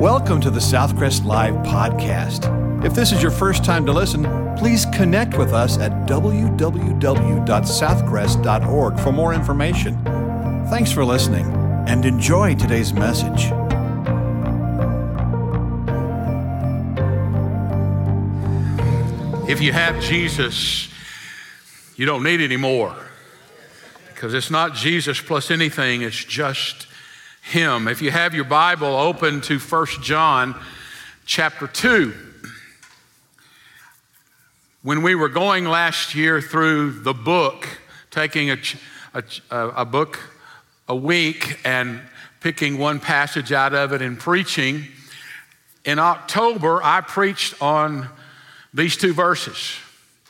Welcome to the Southcrest Live podcast. If this is your first time to listen, please connect with us at www.southcrest.org for more information. Thanks for listening and enjoy today's message. If you have Jesus, you don't need any more because it's not Jesus plus anything, it's just Him. If you have your Bible open to 1 John chapter 2, when we were going last year through the book, taking a, a, a book a week and picking one passage out of it and preaching, in October I preached on these two verses.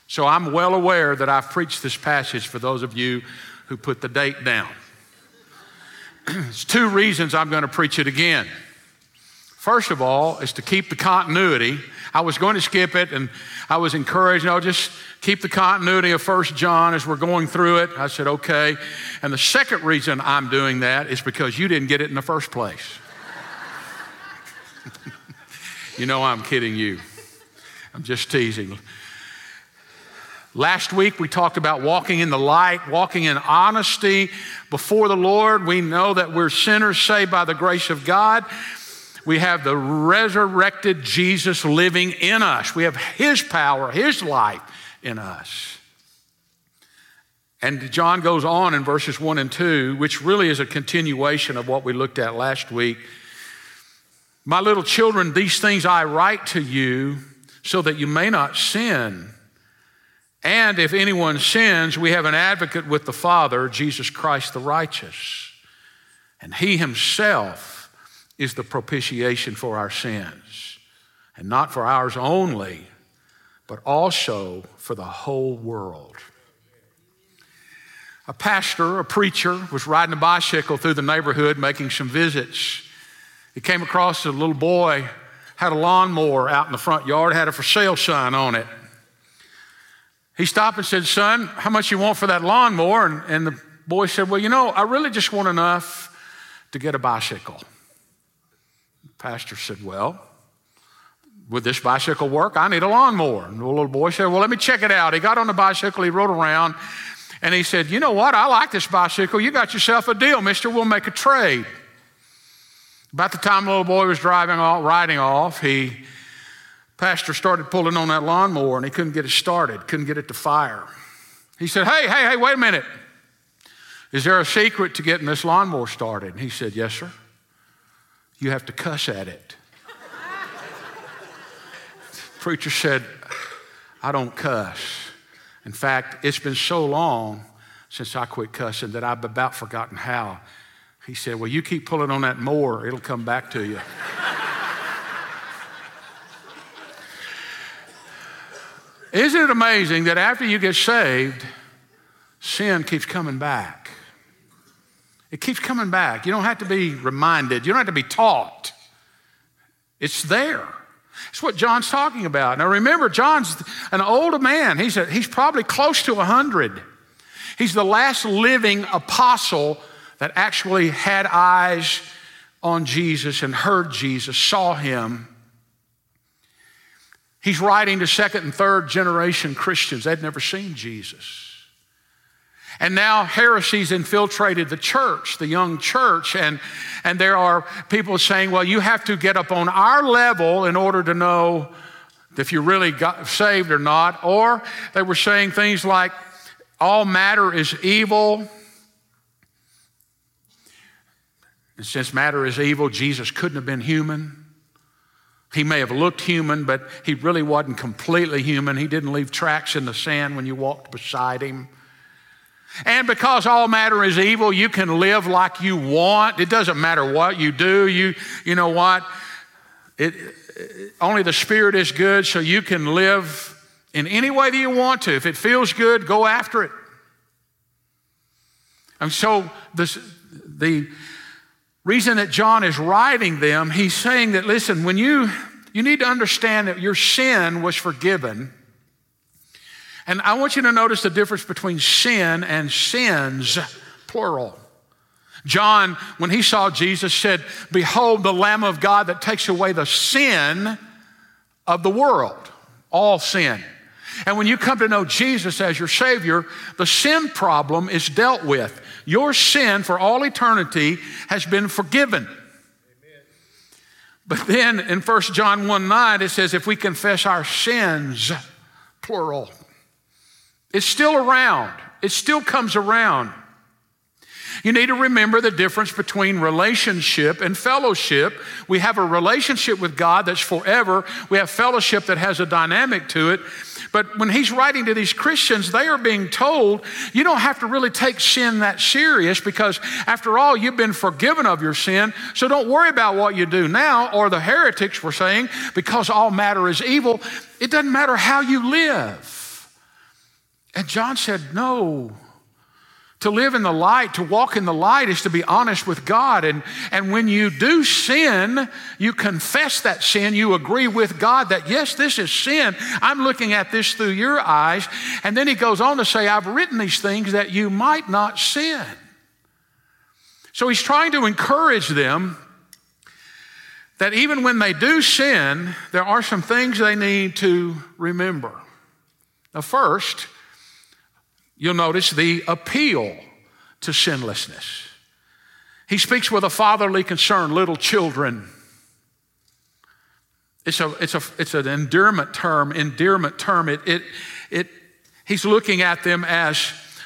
So I'm well aware that I've preached this passage for those of you who put the date down. There's two reasons I'm going to preach it again. First of all, is to keep the continuity. I was going to skip it and I was encouraged, know, just keep the continuity of First John as we're going through it. I said, okay. And the second reason I'm doing that is because you didn't get it in the first place. you know, I'm kidding you. I'm just teasing. Last week we talked about walking in the light, walking in honesty before the Lord. We know that we're sinners saved by the grace of God. We have the resurrected Jesus living in us. We have His power, His life in us. And John goes on in verses 1 and 2, which really is a continuation of what we looked at last week. My little children, these things I write to you so that you may not sin. And if anyone sins, we have an advocate with the Father, Jesus Christ the righteous. And he himself is the propitiation for our sins, and not for ours only, but also for the whole world. A pastor, a preacher, was riding a bicycle through the neighborhood making some visits. He came across a little boy had a lawnmower out in the front yard, had a for sale sign on it. He stopped and said, Son, how much you want for that lawnmower? And, and the boy said, Well, you know, I really just want enough to get a bicycle. The pastor said, Well, would this bicycle work? I need a lawnmower. And the little boy said, Well, let me check it out. He got on the bicycle, he rode around, and he said, You know what? I like this bicycle. You got yourself a deal, mister. We'll make a trade. About the time the little boy was driving off, riding off, he pastor started pulling on that lawnmower and he couldn't get it started, couldn't get it to fire. He said, Hey, hey, hey, wait a minute. Is there a secret to getting this lawnmower started? And he said, Yes, sir. You have to cuss at it. Preacher said, I don't cuss. In fact, it's been so long since I quit cussing that I've about forgotten how. He said, Well, you keep pulling on that mower, it'll come back to you. Isn't it amazing that after you get saved, sin keeps coming back? It keeps coming back. You don't have to be reminded, you don't have to be taught. It's there. It's what John's talking about. Now remember, John's an older man. He's, a, he's probably close to 100. He's the last living apostle that actually had eyes on Jesus and heard Jesus, saw him. He's writing to second and third generation Christians. They'd never seen Jesus. And now heresies infiltrated the church, the young church, and, and there are people saying, well, you have to get up on our level in order to know if you really got saved or not. Or they were saying things like, all matter is evil. And since matter is evil, Jesus couldn't have been human. He may have looked human, but he really wasn't completely human. He didn't leave tracks in the sand when you walked beside him. And because all matter is evil, you can live like you want. It doesn't matter what you do. You, you know what? It, only the Spirit is good, so you can live in any way that you want to. If it feels good, go after it. And so this, the reason that John is writing them, he's saying that, listen, when you, you need to understand that your sin was forgiven. And I want you to notice the difference between sin and sins, plural. John, when he saw Jesus, said, Behold, the Lamb of God that takes away the sin of the world, all sin. And when you come to know Jesus as your Savior, the sin problem is dealt with. Your sin for all eternity has been forgiven. Amen. But then in 1 John 1 9, it says, If we confess our sins, plural, it's still around, it still comes around. You need to remember the difference between relationship and fellowship. We have a relationship with God that's forever. We have fellowship that has a dynamic to it. But when he's writing to these Christians, they are being told you don't have to really take sin that serious because, after all, you've been forgiven of your sin. So don't worry about what you do now. Or the heretics were saying, because all matter is evil, it doesn't matter how you live. And John said, no. To live in the light, to walk in the light, is to be honest with God. And, and when you do sin, you confess that sin. You agree with God that, yes, this is sin. I'm looking at this through your eyes. And then he goes on to say, I've written these things that you might not sin. So he's trying to encourage them that even when they do sin, there are some things they need to remember. Now, first, You'll notice the appeal to sinlessness. He speaks with a fatherly concern, little children. It's, a, it's, a, it's an endearment term, endearment term. It, it, it, he's looking at them as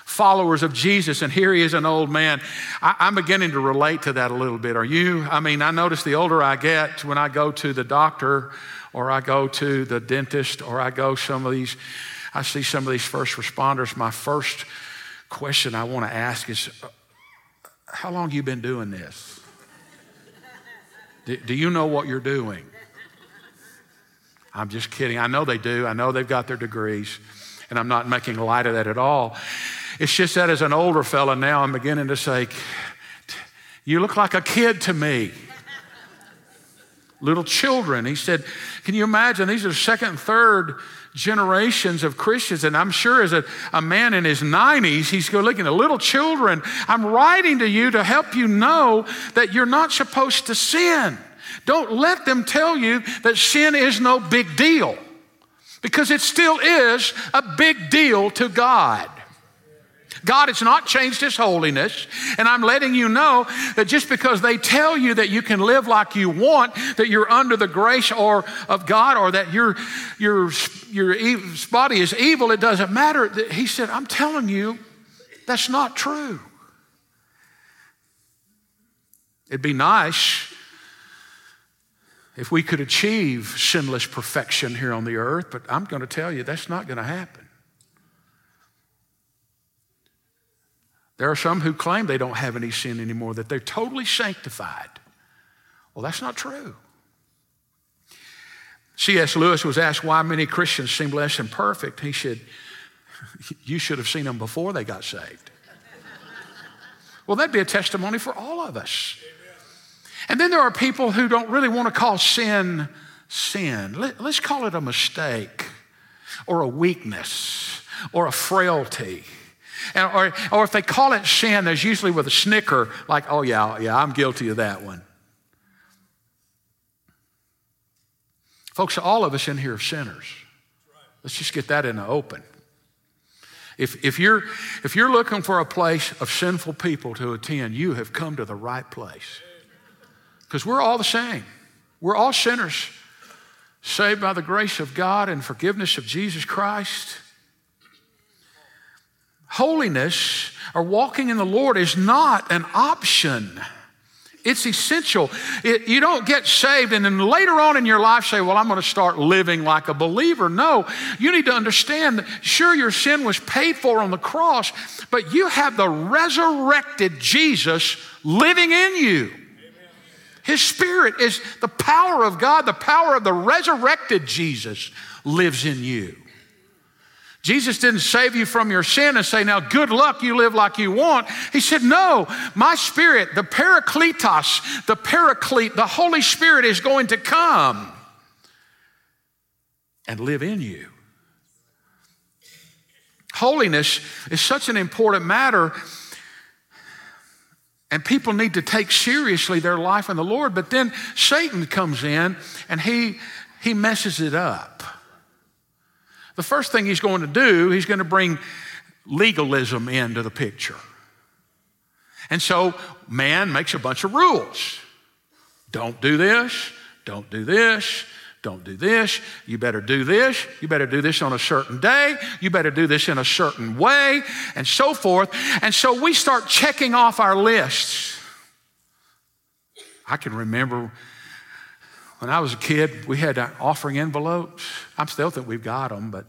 followers of Jesus, and here he is, an old man. I, I'm beginning to relate to that a little bit. Are you? I mean, I notice the older I get, when I go to the doctor, or I go to the dentist, or I go some of these I see some of these first responders, my first question I want to ask is how long you been doing this? Do, do you know what you're doing? I'm just kidding. I know they do. I know they've got their degrees, and I'm not making light of that at all. It's just that as an older fella now, I'm beginning to say, You look like a kid to me. Little children. He said, Can you imagine? These are second, third generations of Christians, and I'm sure as a, a man in his 90s, he's going looking at little children. I'm writing to you to help you know that you're not supposed to sin. Don't let them tell you that sin is no big deal, because it still is a big deal to God. God has not changed His holiness. And I'm letting you know that just because they tell you that you can live like you want, that you're under the grace or of God, or that your, your, your body is evil, it doesn't matter. He said, I'm telling you, that's not true. It'd be nice if we could achieve sinless perfection here on the earth, but I'm going to tell you that's not going to happen. There are some who claim they don't have any sin anymore, that they're totally sanctified. Well, that's not true. C.S. Lewis was asked why many Christians seem less than perfect. He said, You should have seen them before they got saved. well, that'd be a testimony for all of us. And then there are people who don't really want to call sin sin. Let's call it a mistake or a weakness or a frailty. And, or, or if they call it sin, there's usually with a snicker, like, oh, yeah, yeah, I'm guilty of that one. Folks, all of us in here are sinners. Let's just get that in the open. If, if, you're, if you're looking for a place of sinful people to attend, you have come to the right place. Because we're all the same. We're all sinners, saved by the grace of God and forgiveness of Jesus Christ. Holiness or walking in the Lord is not an option. It's essential. It, you don't get saved and then later on in your life say, Well, I'm going to start living like a believer. No, you need to understand that sure, your sin was paid for on the cross, but you have the resurrected Jesus living in you. His Spirit is the power of God, the power of the resurrected Jesus lives in you. Jesus didn't save you from your sin and say, now good luck, you live like you want. He said, no, my spirit, the Parakletos, the Paraclete, the Holy Spirit is going to come and live in you. Holiness is such an important matter. And people need to take seriously their life in the Lord, but then Satan comes in and he, he messes it up. The first thing he's going to do, he's going to bring legalism into the picture. And so man makes a bunch of rules. Don't do this, don't do this, don't do this. You better do this. You better do this on a certain day. You better do this in a certain way, and so forth. And so we start checking off our lists. I can remember when I was a kid, we had uh, offering envelopes. I still think we've got them, but,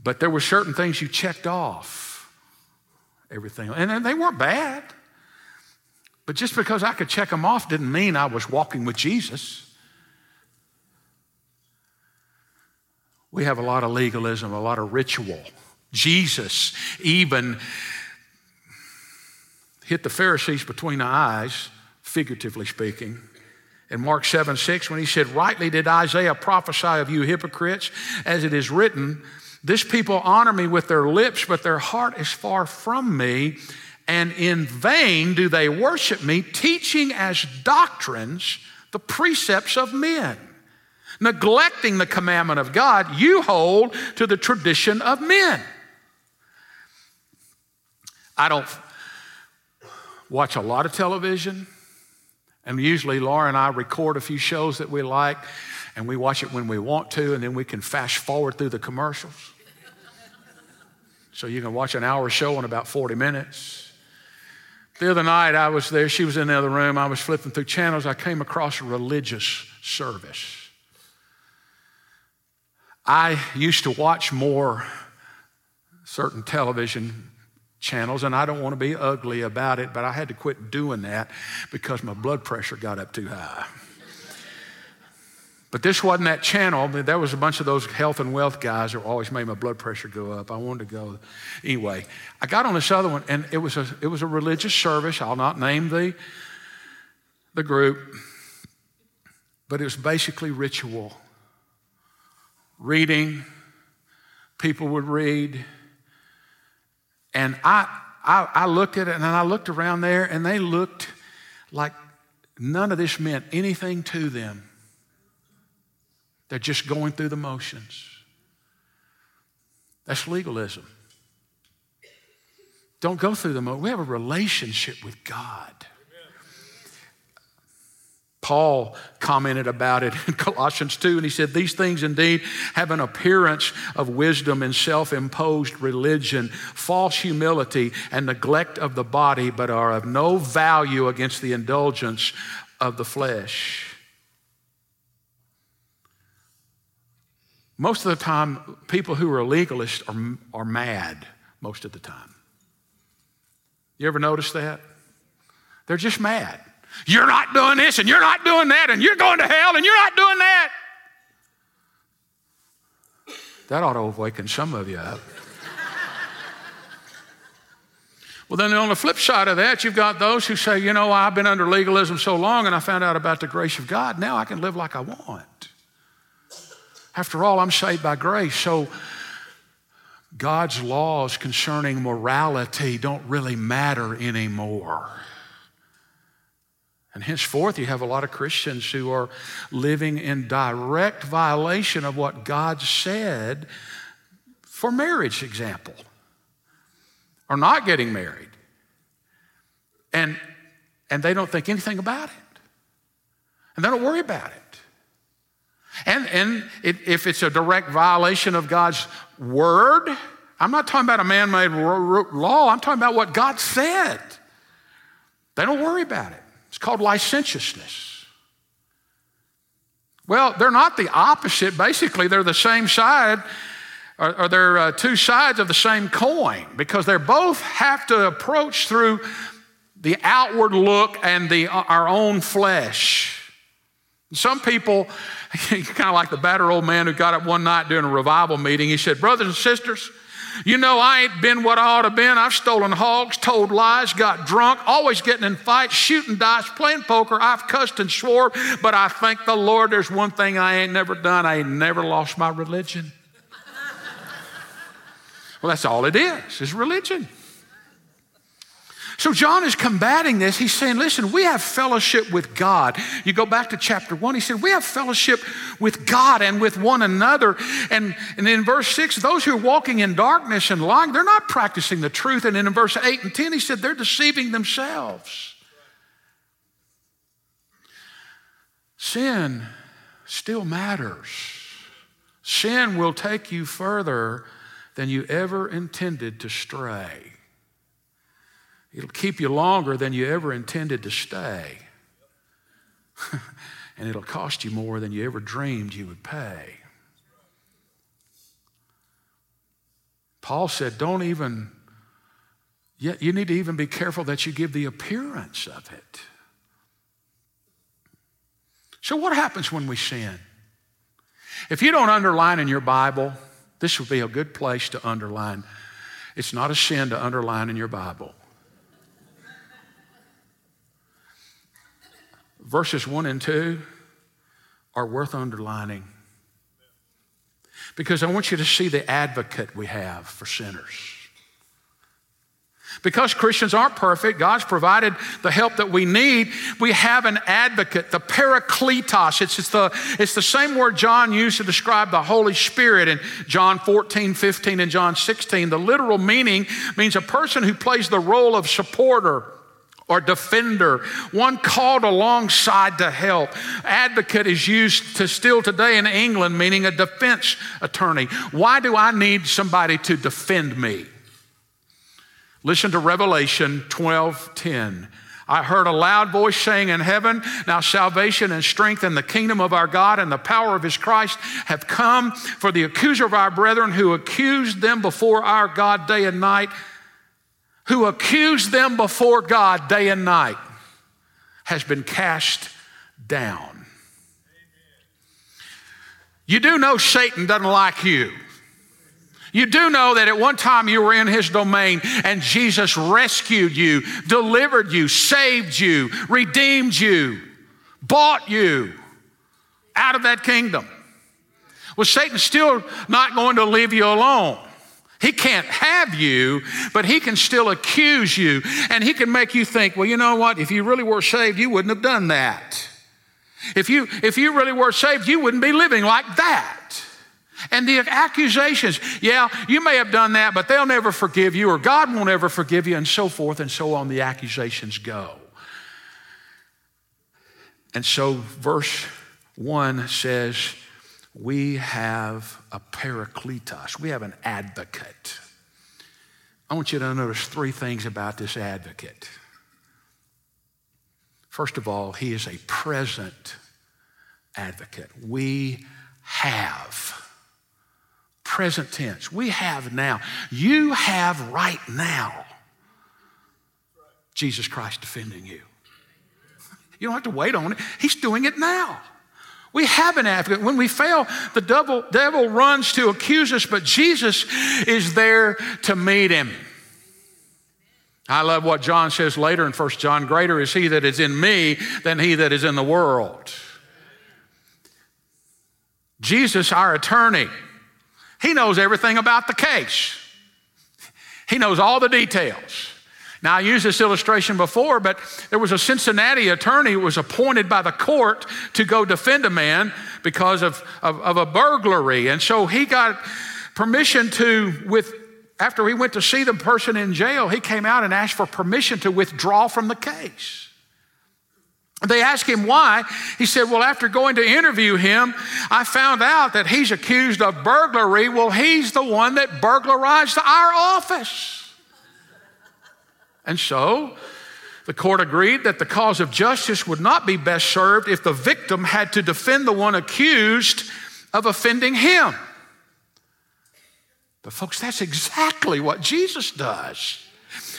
but there were certain things you checked off. Everything. And they weren't bad. But just because I could check them off didn't mean I was walking with Jesus. We have a lot of legalism, a lot of ritual. Jesus even hit the Pharisees between the eyes, figuratively speaking. In Mark 7 6, when he said, Rightly did Isaiah prophesy of you hypocrites, as it is written, This people honor me with their lips, but their heart is far from me, and in vain do they worship me, teaching as doctrines the precepts of men neglecting the commandment of God, you hold to the tradition of men. I don't watch a lot of television, and usually Laura and I record a few shows that we like, and we watch it when we want to, and then we can fast forward through the commercials. So you can watch an hour show in about 40 minutes. The other night I was there, she was in the other room, I was flipping through channels, I came across a religious service. I used to watch more certain television channels, and I don't want to be ugly about it, but I had to quit doing that because my blood pressure got up too high. But this wasn't that channel. There was a bunch of those health and wealth guys that always made my blood pressure go up. I wanted to go. Anyway, I got on this other one, and it was a, it was a religious service. I'll not name the, the group, but it was basically ritual reading, people would read. And I, I, I, looked at it and I looked around there and they looked like none of this meant anything to them. They're just going through the motions. That's legalism. Don't go through the motions. We have a relationship with God. Paul commented about it in Colossians 2, and he said, These things indeed have an appearance of wisdom and self imposed religion, false humility, and neglect of the body, but are of no value against the indulgence of the flesh. Most of the time, people who are legalists are, are mad most of the time. You ever notice that? They're just mad. You're not doing this and you're not doing that and you're going to hell and you're not doing that. That ought to awaken some of you up. well, then on the flip side of that, you've got those who say, you know, I've been under legalism so long and I found out about the grace of God. Now I can live like I want. After all, I'm saved by grace. So God's laws concerning morality don't really matter anymore. And henceforth, you have a lot of Christians who are living in direct violation of what God said for marriage, example, or not getting married. And, and they don't think anything about it. And they don't worry about it. And, and it, if it's a direct violation of God's word, I'm not talking about a man made law, I'm talking about what God said. They don't worry about it. Called licentiousness. Well, they're not the opposite. Basically, they're the same side, or, or they're uh, two sides of the same coin because they both have to approach through the outward look and the, uh, our own flesh. Some people, kind of like the battered old man who got up one night during a revival meeting, he said, Brothers and sisters, you know, I ain't been what I ought to been. I've stolen hogs, told lies, got drunk, always getting in fights, shooting dice, playing poker. I've cussed and swore, but I thank the Lord there's one thing I ain't never done. I ain't never lost my religion. well, that's all it is, is religion. So John is combating this. He's saying, listen, we have fellowship with God. You go back to chapter one, he said, we have fellowship with God and with one another. And, and in verse six, those who are walking in darkness and lying, they're not practicing the truth. And in verse eight and 10, he said, they're deceiving themselves. Sin still matters. Sin will take you further than you ever intended to stray. It'll keep you longer than you ever intended to stay. and it'll cost you more than you ever dreamed you would pay. Paul said, don't even, you need to even be careful that you give the appearance of it. So, what happens when we sin? If you don't underline in your Bible, this would be a good place to underline. It's not a sin to underline in your Bible. Verses 1 and 2 are worth underlining because I want you to see the advocate we have for sinners. Because Christians aren't perfect, God's provided the help that we need. We have an advocate, the parakletos. It's, it's, the, it's the same word John used to describe the Holy Spirit in John 14, 15, and John 16. The literal meaning means a person who plays the role of supporter or defender, one called alongside to help. Advocate is used to still today in England, meaning a defense attorney. Why do I need somebody to defend me? Listen to Revelation 12 10. I heard a loud voice saying in heaven, Now salvation and strength and the kingdom of our God and the power of his Christ have come. For the accuser of our brethren who accused them before our God day and night who accused them before God day and night has been cast down. You do know Satan doesn't like you. You do know that at one time you were in his domain and Jesus rescued you, delivered you, saved you, redeemed you, bought you out of that kingdom. Well, Satan's still not going to leave you alone? He can't have you, but he can still accuse you. And he can make you think, well, you know what? If you really were saved, you wouldn't have done that. If you, if you really were saved, you wouldn't be living like that. And the accusations, yeah, you may have done that, but they'll never forgive you, or God won't ever forgive you, and so forth and so on. The accusations go. And so, verse 1 says, we have a parakletos, we have an advocate. I want you to notice three things about this advocate. First of all, he is a present advocate. We have. Present tense. We have now. You have right now Jesus Christ defending you. You don't have to wait on it, He's doing it now. We have an advocate. When we fail, the devil, devil runs to accuse us, but Jesus is there to meet him. I love what John says later in 1 John greater is he that is in me than he that is in the world. Jesus, our attorney, he knows everything about the case, he knows all the details. Now, I used this illustration before, but there was a Cincinnati attorney who was appointed by the court to go defend a man because of, of, of a burglary. And so he got permission to, with, after he went to see the person in jail, he came out and asked for permission to withdraw from the case. They asked him why. He said, Well, after going to interview him, I found out that he's accused of burglary. Well, he's the one that burglarized our office. And so, the court agreed that the cause of justice would not be best served if the victim had to defend the one accused of offending him. But, folks, that's exactly what Jesus does.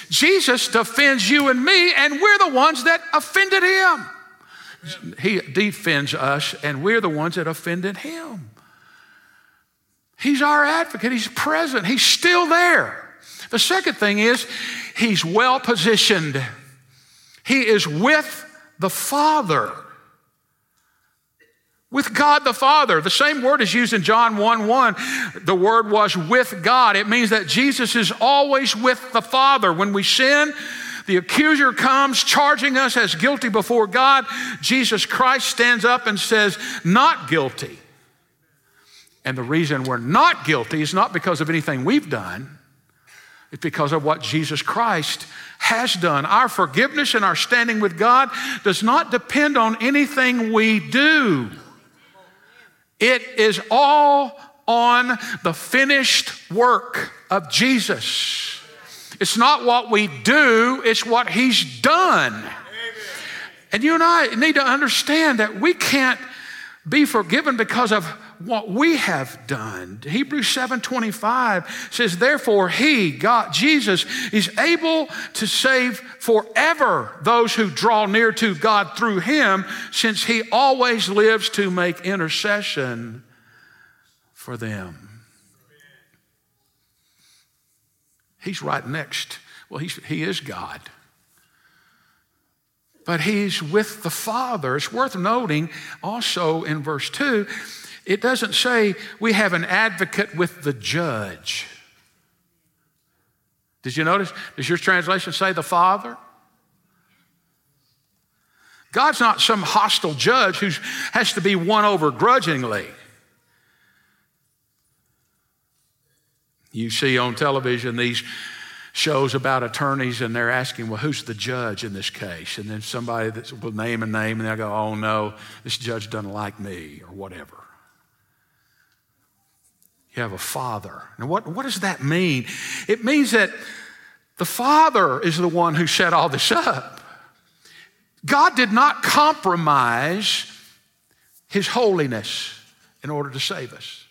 Jesus defends you and me, and we're the ones that offended him. He defends us, and we're the ones that offended him. He's our advocate, He's present, He's still there. The second thing is, he's well positioned. He is with the Father. With God the Father. The same word is used in John 1 1. The word was with God. It means that Jesus is always with the Father. When we sin, the accuser comes charging us as guilty before God. Jesus Christ stands up and says, Not guilty. And the reason we're not guilty is not because of anything we've done, it's because of what Jesus Christ has done. Our forgiveness and our standing with God does not depend on anything we do, it is all on the finished work of Jesus. It's not what we do, it's what He's done. And you and I need to understand that we can't be forgiven because of what we have done. Hebrews 7:25 says therefore he God Jesus is able to save forever those who draw near to God through him since he always lives to make intercession for them. He's right next. Well, he is God. But he's with the Father. It's worth noting also in verse 2, it doesn't say we have an advocate with the judge. Did you notice? Does your translation say the Father? God's not some hostile judge who has to be won over grudgingly. You see on television these shows about attorneys and they're asking, well, who's the judge in this case? And then somebody will name a name and they'll go, oh no, this judge doesn't like me or whatever. You have a father. And what, what does that mean? It means that the father is the one who set all this up. God did not compromise his holiness in order to save us.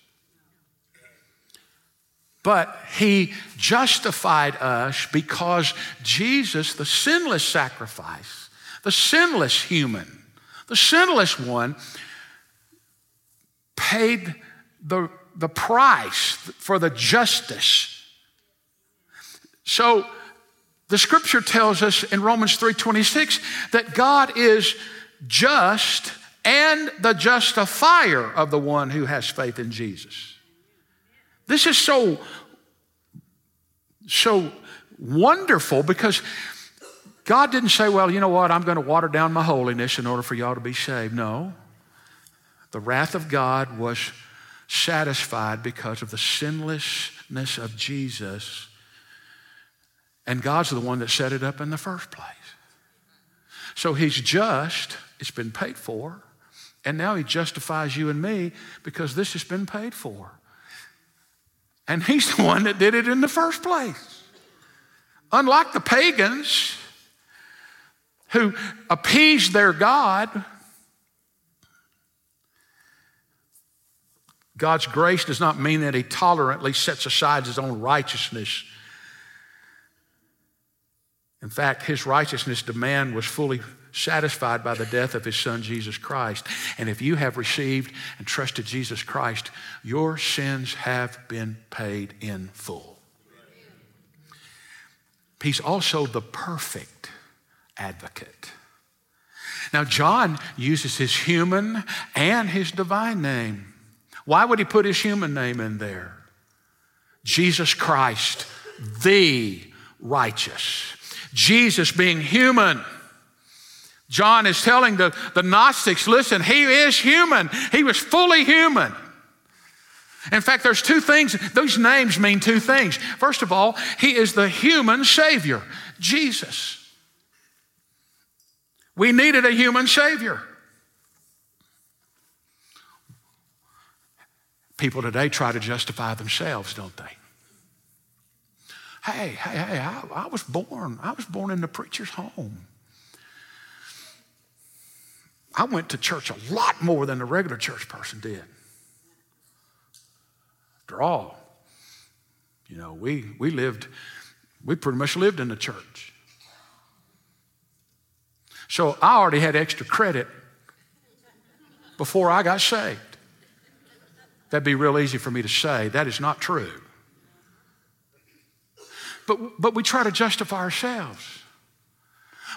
But he justified us because Jesus, the sinless sacrifice, the sinless human, the sinless one, paid the, the price for the justice. So the scripture tells us in Romans 3:26 that God is just and the justifier of the one who has faith in Jesus. This is so, so wonderful because God didn't say, well, you know what, I'm going to water down my holiness in order for y'all to be saved. No. The wrath of God was satisfied because of the sinlessness of Jesus. And God's the one that set it up in the first place. So he's just, it's been paid for. And now he justifies you and me because this has been paid for. And he's the one that did it in the first place. Unlike the pagans who appeased their God, God's grace does not mean that he tolerantly sets aside his own righteousness. In fact, his righteousness demand was fully satisfied by the death of his son Jesus Christ. And if you have received and trusted Jesus Christ, your sins have been paid in full. He's also the perfect advocate. Now, John uses his human and his divine name. Why would he put his human name in there? Jesus Christ, the righteous. Jesus being human John is telling the, the Gnostics listen, he is human, he was fully human. In fact, there's two things, those names mean two things. First of all, he is the human Savior, Jesus. We needed a human Savior. People today try to justify themselves, don't they? Hey, hey, hey, I, I was born, I was born in the preacher's home. I went to church a lot more than a regular church person did. After all, you know, we, we lived, we pretty much lived in the church. So I already had extra credit before I got saved. That'd be real easy for me to say. That is not true. But, but we try to justify ourselves.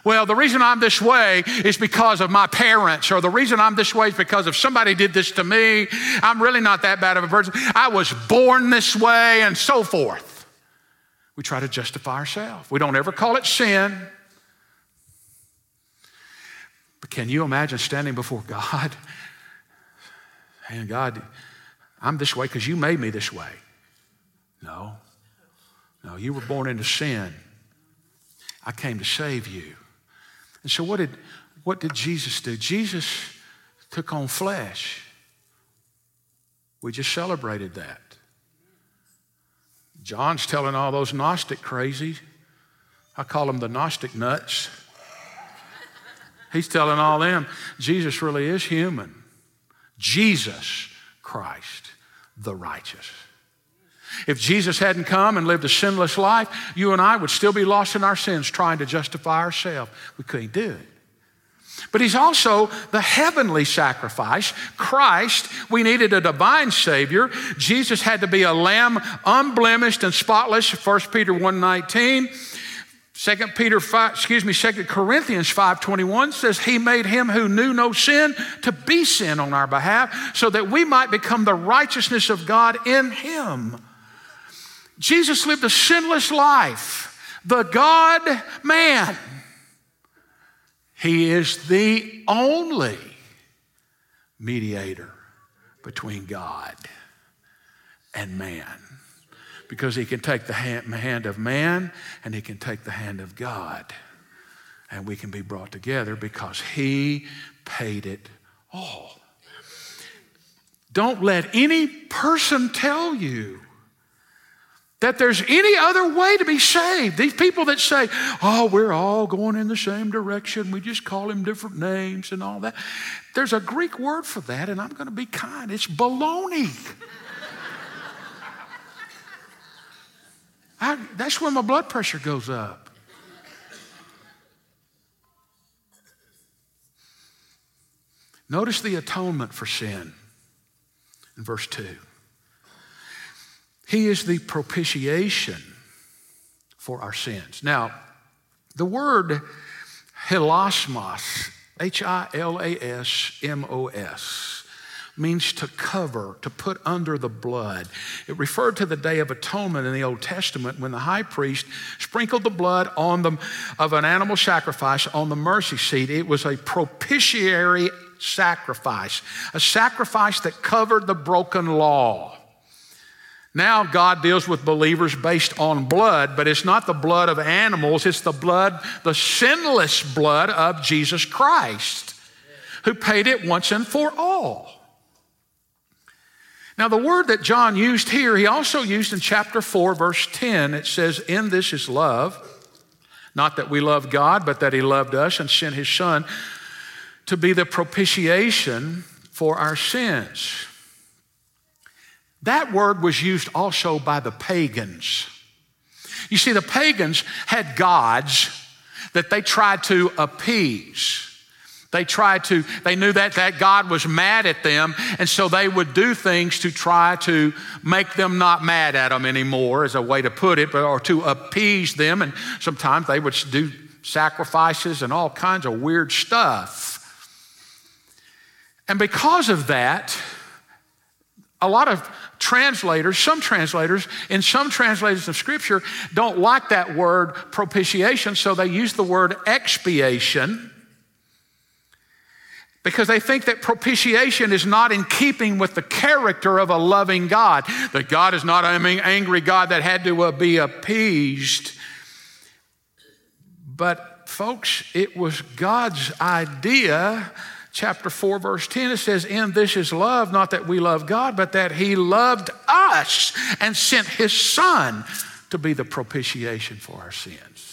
Well, the reason I'm this way is because of my parents, or the reason I'm this way is because if somebody did this to me, I'm really not that bad of a person. I was born this way, and so forth. We try to justify ourselves. We don't ever call it sin. But can you imagine standing before God? And God, I'm this way because you made me this way. No. No, you were born into sin. I came to save you. And so what did what did Jesus do? Jesus took on flesh. We just celebrated that. John's telling all those Gnostic crazies, I call them the Gnostic nuts. He's telling all them Jesus really is human. Jesus Christ, the righteous. If Jesus hadn't come and lived a sinless life, you and I would still be lost in our sins trying to justify ourselves. We couldn't do it. But he's also the heavenly sacrifice. Christ, we needed a divine Savior. Jesus had to be a lamb unblemished and spotless, 1 Peter 1.19. 2 Peter 5, excuse me, 2 Corinthians 5:21 says he made him who knew no sin to be sin on our behalf so that we might become the righteousness of God in him. Jesus lived a sinless life, the God man. He is the only mediator between God and man because he can take the hand of man and he can take the hand of God. And we can be brought together because he paid it all. Don't let any person tell you that there's any other way to be saved. These people that say, oh, we're all going in the same direction, we just call him different names and all that. There's a Greek word for that, and I'm going to be kind. It's baloney. I, that's when my blood pressure goes up. Notice the atonement for sin in verse 2. He is the propitiation for our sins. Now, the word hilasmos, H I L A S M O S, means to cover, to put under the blood. It referred to the Day of Atonement in the Old Testament when the high priest sprinkled the blood on the, of an animal sacrifice on the mercy seat. It was a propitiatory sacrifice, a sacrifice that covered the broken law. Now God deals with believers based on blood, but it's not the blood of animals, it's the blood, the sinless blood of Jesus Christ, who paid it once and for all. Now, the word that John used here, he also used in chapter 4, verse 10. It says, In this is love, not that we love God, but that he loved us and sent his son to be the propitiation for our sins. That word was used also by the pagans. You see, the pagans had gods that they tried to appease. They tried to, they knew that that God was mad at them, and so they would do things to try to make them not mad at them anymore, as a way to put it, but, or to appease them. And sometimes they would do sacrifices and all kinds of weird stuff. And because of that, a lot of translators, some translators, in some translators of Scripture, don't like that word propitiation, so they use the word expiation because they think that propitiation is not in keeping with the character of a loving God, that God is not an angry God that had to uh, be appeased. But, folks, it was God's idea chapter 4, verse 10, it says, In this is love, not that we love God, but that He loved us and sent His Son to be the propitiation for our sins.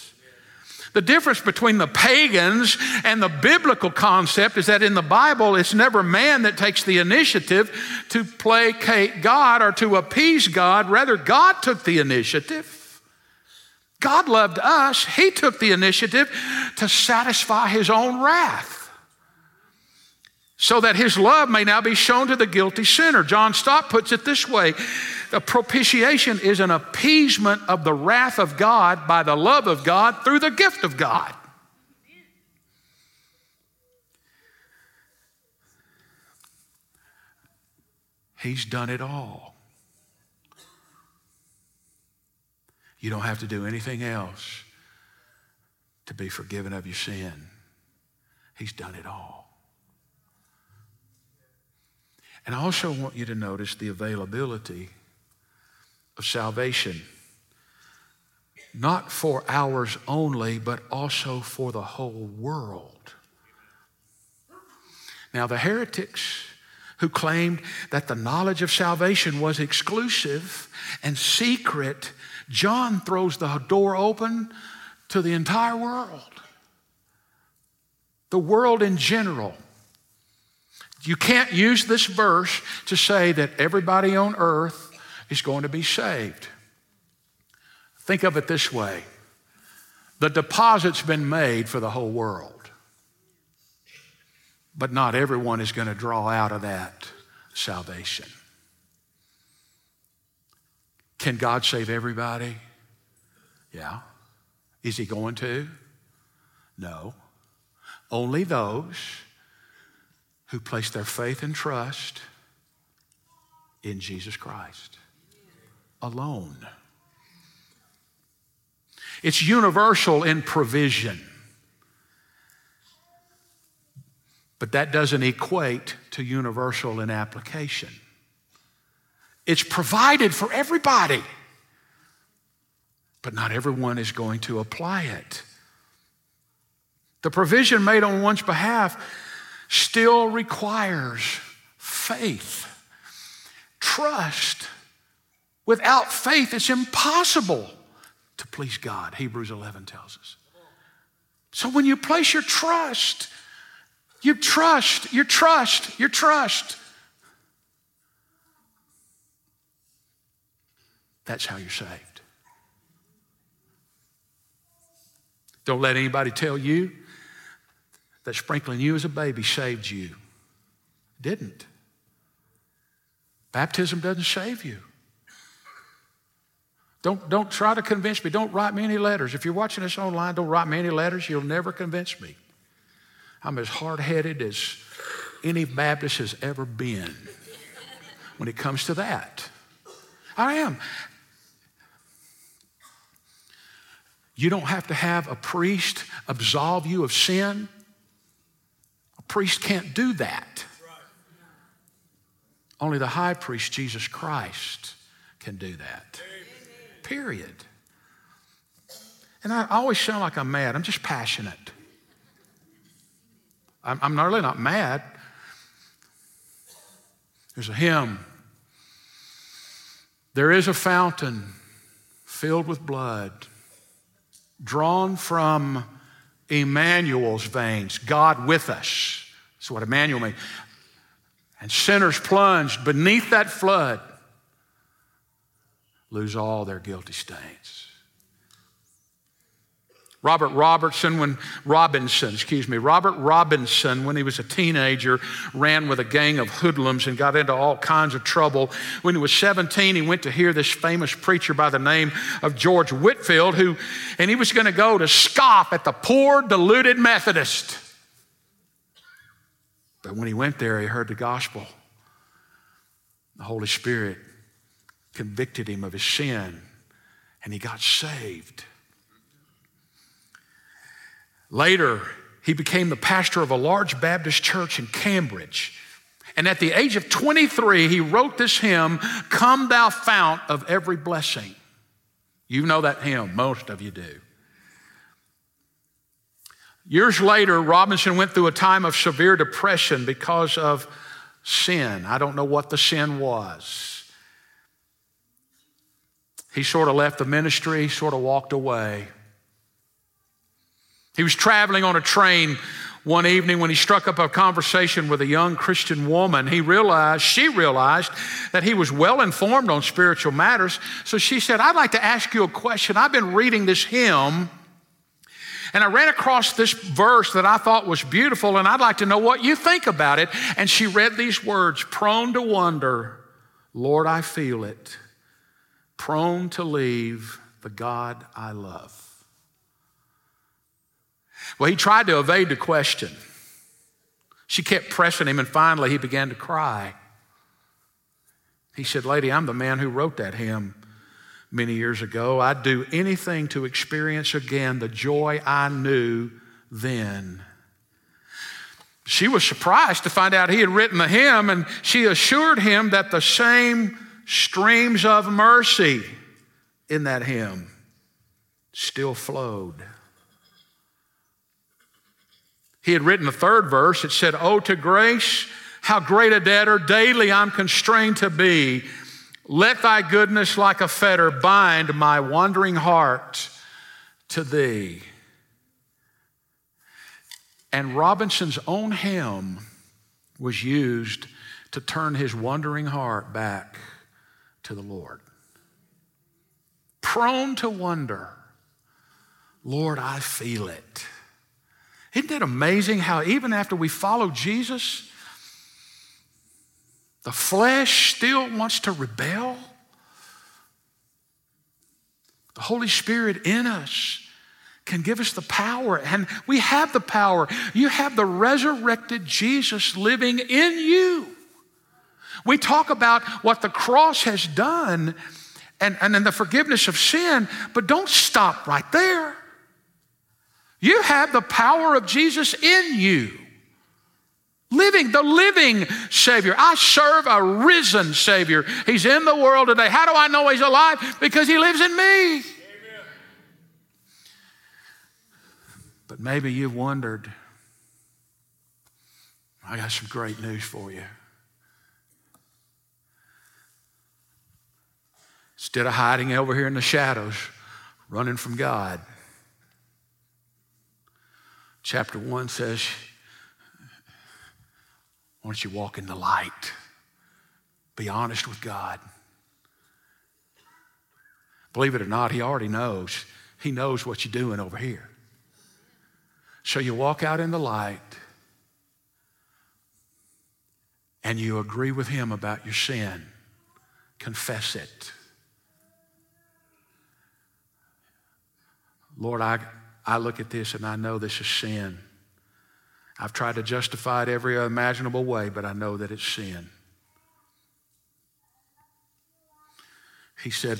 The difference between the pagans and the biblical concept is that in the Bible, it's never man that takes the initiative to placate God or to appease God. Rather, God took the initiative. God loved us. He took the initiative to satisfy His own wrath so that his love may now be shown to the guilty sinner. John Stott puts it this way a propitiation is an appeasement of the wrath of God by the love of God through the gift of God. He's done it all. You don't have to do anything else to be forgiven of your sin. He's done it all. And I also want you to notice the availability of salvation, not for ours only, but also for the whole world. Now, the heretics who claimed that the knowledge of salvation was exclusive and secret, John throws the door open to the entire world. The world in general. You can't use this verse to say that everybody on earth is going to be saved. Think of it this way the deposit's been made for the whole world, but not everyone is going to draw out of that salvation. Can God save everybody? Yeah. Is He going to? No. Only those who place their faith and trust in Jesus Christ alone. It's universal in provision, but that doesn't equate to universal in application. It's provided for everybody, but not everyone is going to apply it. The provision made on one's behalf still requires faith, trust. Without faith, it's impossible to please God, Hebrews 11 tells us. So when you place your trust, you trust, your trust, your trust. That's how you're saved. Don't let anybody tell you that sprinkling you as a baby saved you. Didn't. Baptism doesn't save you. Don't, don't try to convince me. Don't write me any letters. If you're watching this online, don't write me any letters. You'll never convince me. I'm as hard headed as any Baptist has ever been when it comes to that. I am. You don't have to have a priest absolve you of sin A priest can't do that. Only the high priest, Jesus Christ, can do that. Period. And I always sound like I'm mad. I'm just passionate. I'm, I'm really not mad. There's a hymn. There is a fountain filled with blood, drawn from Emmanuel's veins, God with us. That's what Emmanuel means. And sinners plunged beneath that flood lose all their guilty stains. Robert Robertson, when Robinson, excuse me, Robert Robinson, when he was a teenager, ran with a gang of hoodlums and got into all kinds of trouble. When he was 17, he went to hear this famous preacher by the name of George Whitefield, who, and he was going to go to scoff at the poor, deluded Methodist. But when he went there, he heard the gospel. The Holy Spirit convicted him of his sin, and he got saved. Later, he became the pastor of a large Baptist church in Cambridge. And at the age of 23, he wrote this hymn, Come Thou Fount of Every Blessing. You know that hymn, most of you do. Years later, Robinson went through a time of severe depression because of sin. I don't know what the sin was. He sort of left the ministry, sort of walked away. He was traveling on a train one evening when he struck up a conversation with a young Christian woman. He realized, she realized, that he was well informed on spiritual matters. So she said, I'd like to ask you a question. I've been reading this hymn and I ran across this verse that I thought was beautiful, and I'd like to know what you think about it. And she read these words prone to wonder, Lord, I feel it, prone to leave the God I love. Well, he tried to evade the question. She kept pressing him, and finally he began to cry. He said, Lady, I'm the man who wrote that hymn many years ago. I'd do anything to experience again the joy I knew then. She was surprised to find out he had written the hymn, and she assured him that the same streams of mercy in that hymn still flowed. He had written the third verse. It said, Oh, to grace, how great a debtor daily I'm constrained to be. Let thy goodness like a fetter bind my wandering heart to thee. And Robinson's own hymn was used to turn his wandering heart back to the Lord. Prone to wonder, Lord, I feel it. Isn't it amazing how even after we follow Jesus, the flesh still wants to rebel? The Holy Spirit in us can give us the power, and we have the power. You have the resurrected Jesus living in you. We talk about what the cross has done and, and then the forgiveness of sin, but don't stop right there. You have the power of Jesus in you. Living, the living Savior. I serve a risen Savior. He's in the world today. How do I know He's alive? Because He lives in me. But maybe you've wondered. I got some great news for you. Instead of hiding over here in the shadows, running from God, chapter 1 says, Why don't you walk in the light? Be honest with God. Believe it or not, He already knows. He knows what you're doing over here. So you walk out in the light and you agree with Him about your sin, confess it. Lord, I, I look at this and I know this is sin. I've tried to justify it every imaginable way, but I know that it's sin. He said,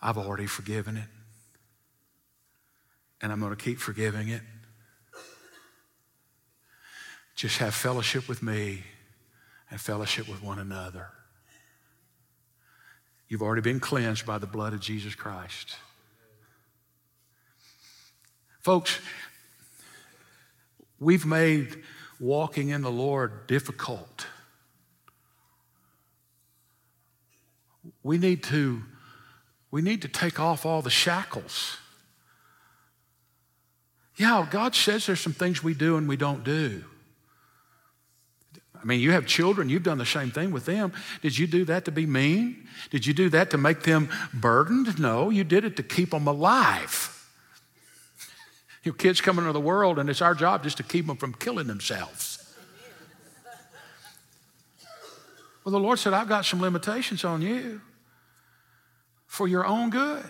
I've already forgiven it, and I'm going to keep forgiving it. Just have fellowship with me and fellowship with one another. You've already been cleansed by the blood of Jesus Christ. Folks, we've made walking in the Lord difficult. We need to, we need to take off all the shackles. Yeah, God says there's some things we do and we don't do. I mean, you have children, you've done the same thing with them. Did you do that to be mean? Did you do that to make them burdened? No, you did it to keep them alive. Your kids come into the world, and it's our job just to keep them from killing themselves. Well, the Lord said, I've got some limitations on you for your own good.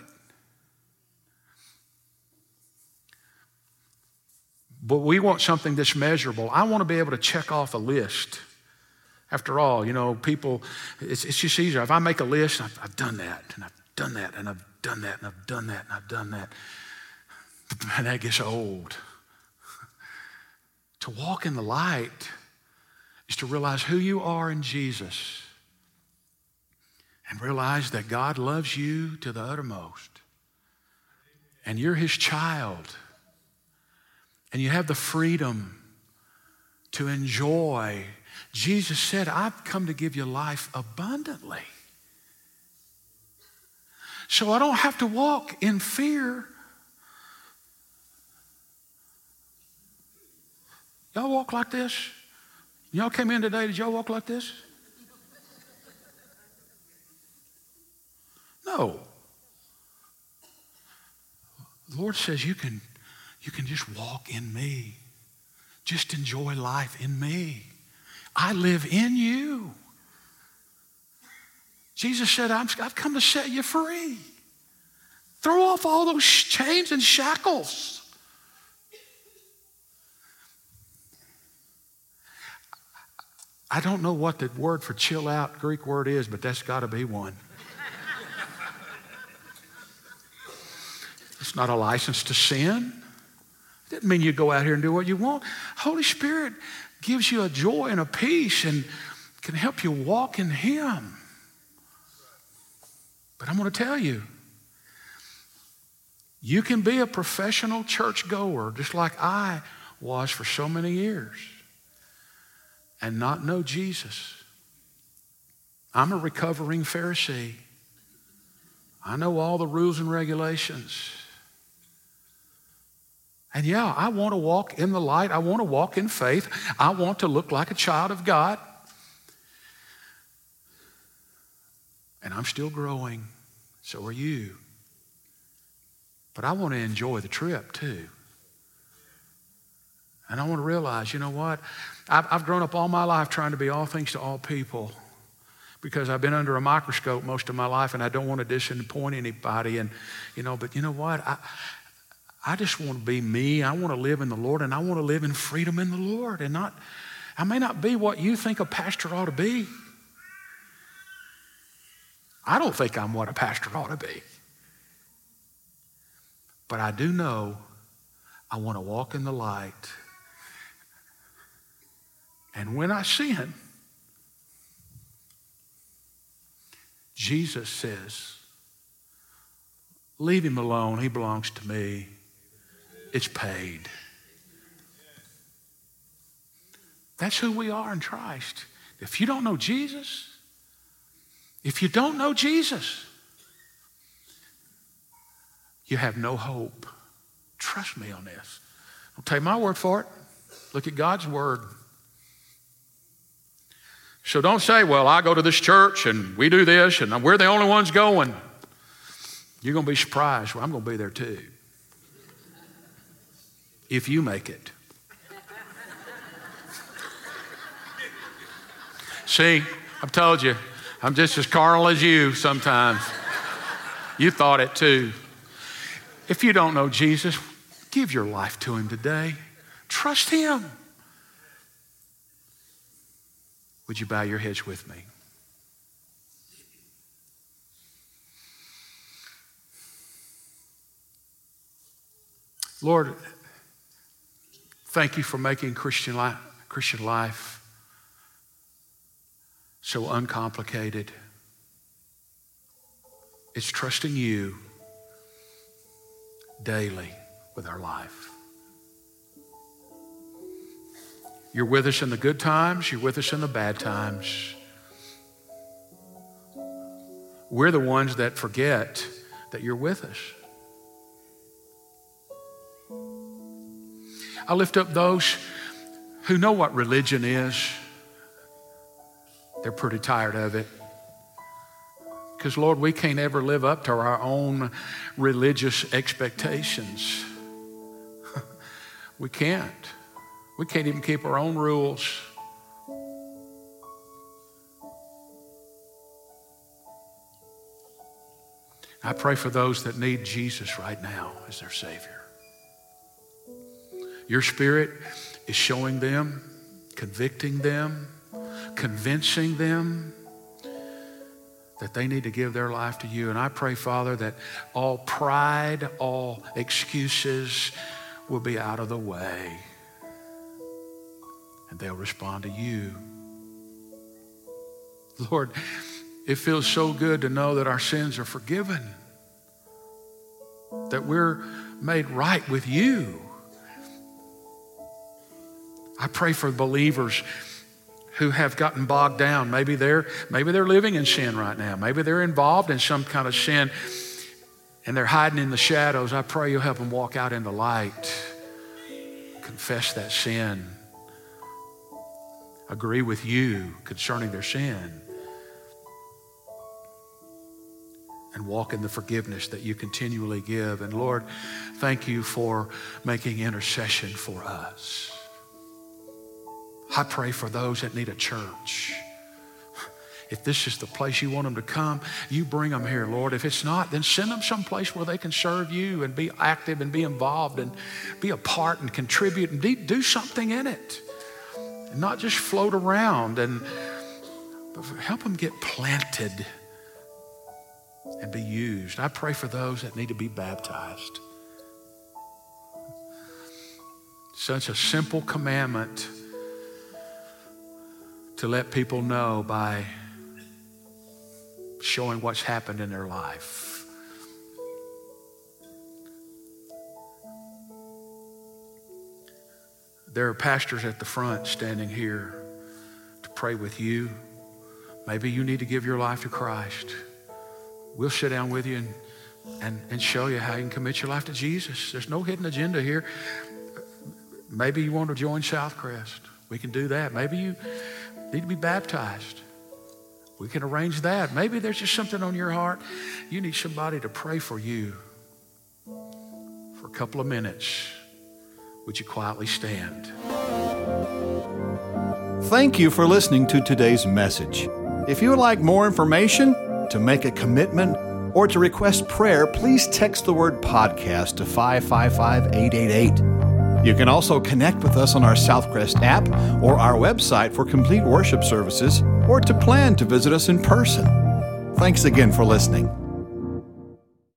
But we want something that's measurable. I want to be able to check off a list. After all, you know, people, it's, it's just easier. If I make a list, I've, I've done that, and I've done that, and I've done that, and I've done that, and I've done that. And that gets old. to walk in the light is to realize who you are in Jesus and realize that God loves you to the uttermost. And you're his child. And you have the freedom to enjoy. Jesus said, I've come to give you life abundantly. So I don't have to walk in fear Y'all walk like this? Y'all came in today, did y'all walk like this? No. The Lord says you can, you can just walk in me. Just enjoy life in me. I live in you. Jesus said, I've come to set you free. Throw off all those chains and shackles. I don't know what the word for chill out Greek word is, but that's got to be one. It's not a license to sin. It doesn't mean you go out here and do what you want. Holy Spirit gives you a joy and a peace and can help you walk in Him. But I'm going to tell you, you can be a professional church goer just like I was for so many years and not know Jesus. I'm a recovering Pharisee. I know all the rules and regulations. And yeah, I want to walk in the light. I want to walk in faith. I want to look like a child of God. And I'm still growing. So are you. But I want to enjoy the trip too. And I want to realize, you know what? I've, I've grown up all my life trying to be all things to all people because I've been under a microscope most of my life and I don't want to disappoint anybody. And, you know, but you know what? I, I just want to be me. I want to live in the Lord and I want to live in freedom in the Lord and not, I may not be what you think a pastor ought to be. I don't think I'm what a pastor ought to be. But I do know I want to walk in the light. And when I sin, Jesus says, Leave him alone. He belongs to me. It's paid. That's who we are in Christ. If you don't know Jesus, if you don't know Jesus, you have no hope. Trust me on this. Don't take my word for it. Look at God's word. So don't say, well, I go to this church and we do this and we're the only ones going. You're going to be surprised. Well, I'm going to be there too. If you make it. See, I've told you, I'm just as carnal as you sometimes. You thought it too. If you don't know Jesus, give your life to Him today. Trust Him. Would you bow your heads with me? Lord, thank you for making Christian life, Christian life so uncomplicated. It's trusting you daily with our life. You're with us in the good times, you're with us in the bad times. We're the ones that forget that you're with us. I lift up those who know what religion is. They're pretty tired of it. Because, Lord, we can't ever live up to our own religious expectations. we can't. We can't even keep our own rules. I pray for those that need Jesus right now as their Savior. Your Spirit is showing them, convicting them, convincing them that they need to give their life to you. And I pray, Father, that all pride, all excuses will be out of the way and they'll respond to you. Lord, it feels so good to know that our sins are forgiven, that we're made right with you. I pray for believers who have gotten bogged down. Maybe they're, maybe they're living in sin right now. Maybe they're involved in some kind of sin and they're hiding in the shadows. I pray you'll help them walk out in the light, confess that sin, agree with you concerning their sin, and walk in the forgiveness that you continually give. And Lord, thank you for making intercession for us. I pray for those that need a church. If this is the place you want them to come, you bring them here, Lord. If it's not, then send them someplace where they can serve you and be active and be involved and be a part and contribute and do something in it. Not just float around and help them get planted and be used. I pray for those that need to be baptized. Such a simple commandment to let people know by showing what's happened in their life. There are pastors at the front standing here to pray with you. Maybe you need to give your life to Christ. We'll sit down with you and, and, and show you how you can commit your life to Jesus. There's no hidden agenda here. Maybe you want to join Southcrest. We can do that. Maybe you need to be baptized. We can arrange that. Maybe there's just something on your heart. You need somebody to pray for you for a couple of minutes. Would you quietly stand? Thank you for listening to today's message. If you would like more information, to make a commitment, or to request prayer, please text the word podcast to 555 888. You can also connect with us on our Southcrest app or our website for complete worship services or to plan to visit us in person. Thanks again for listening.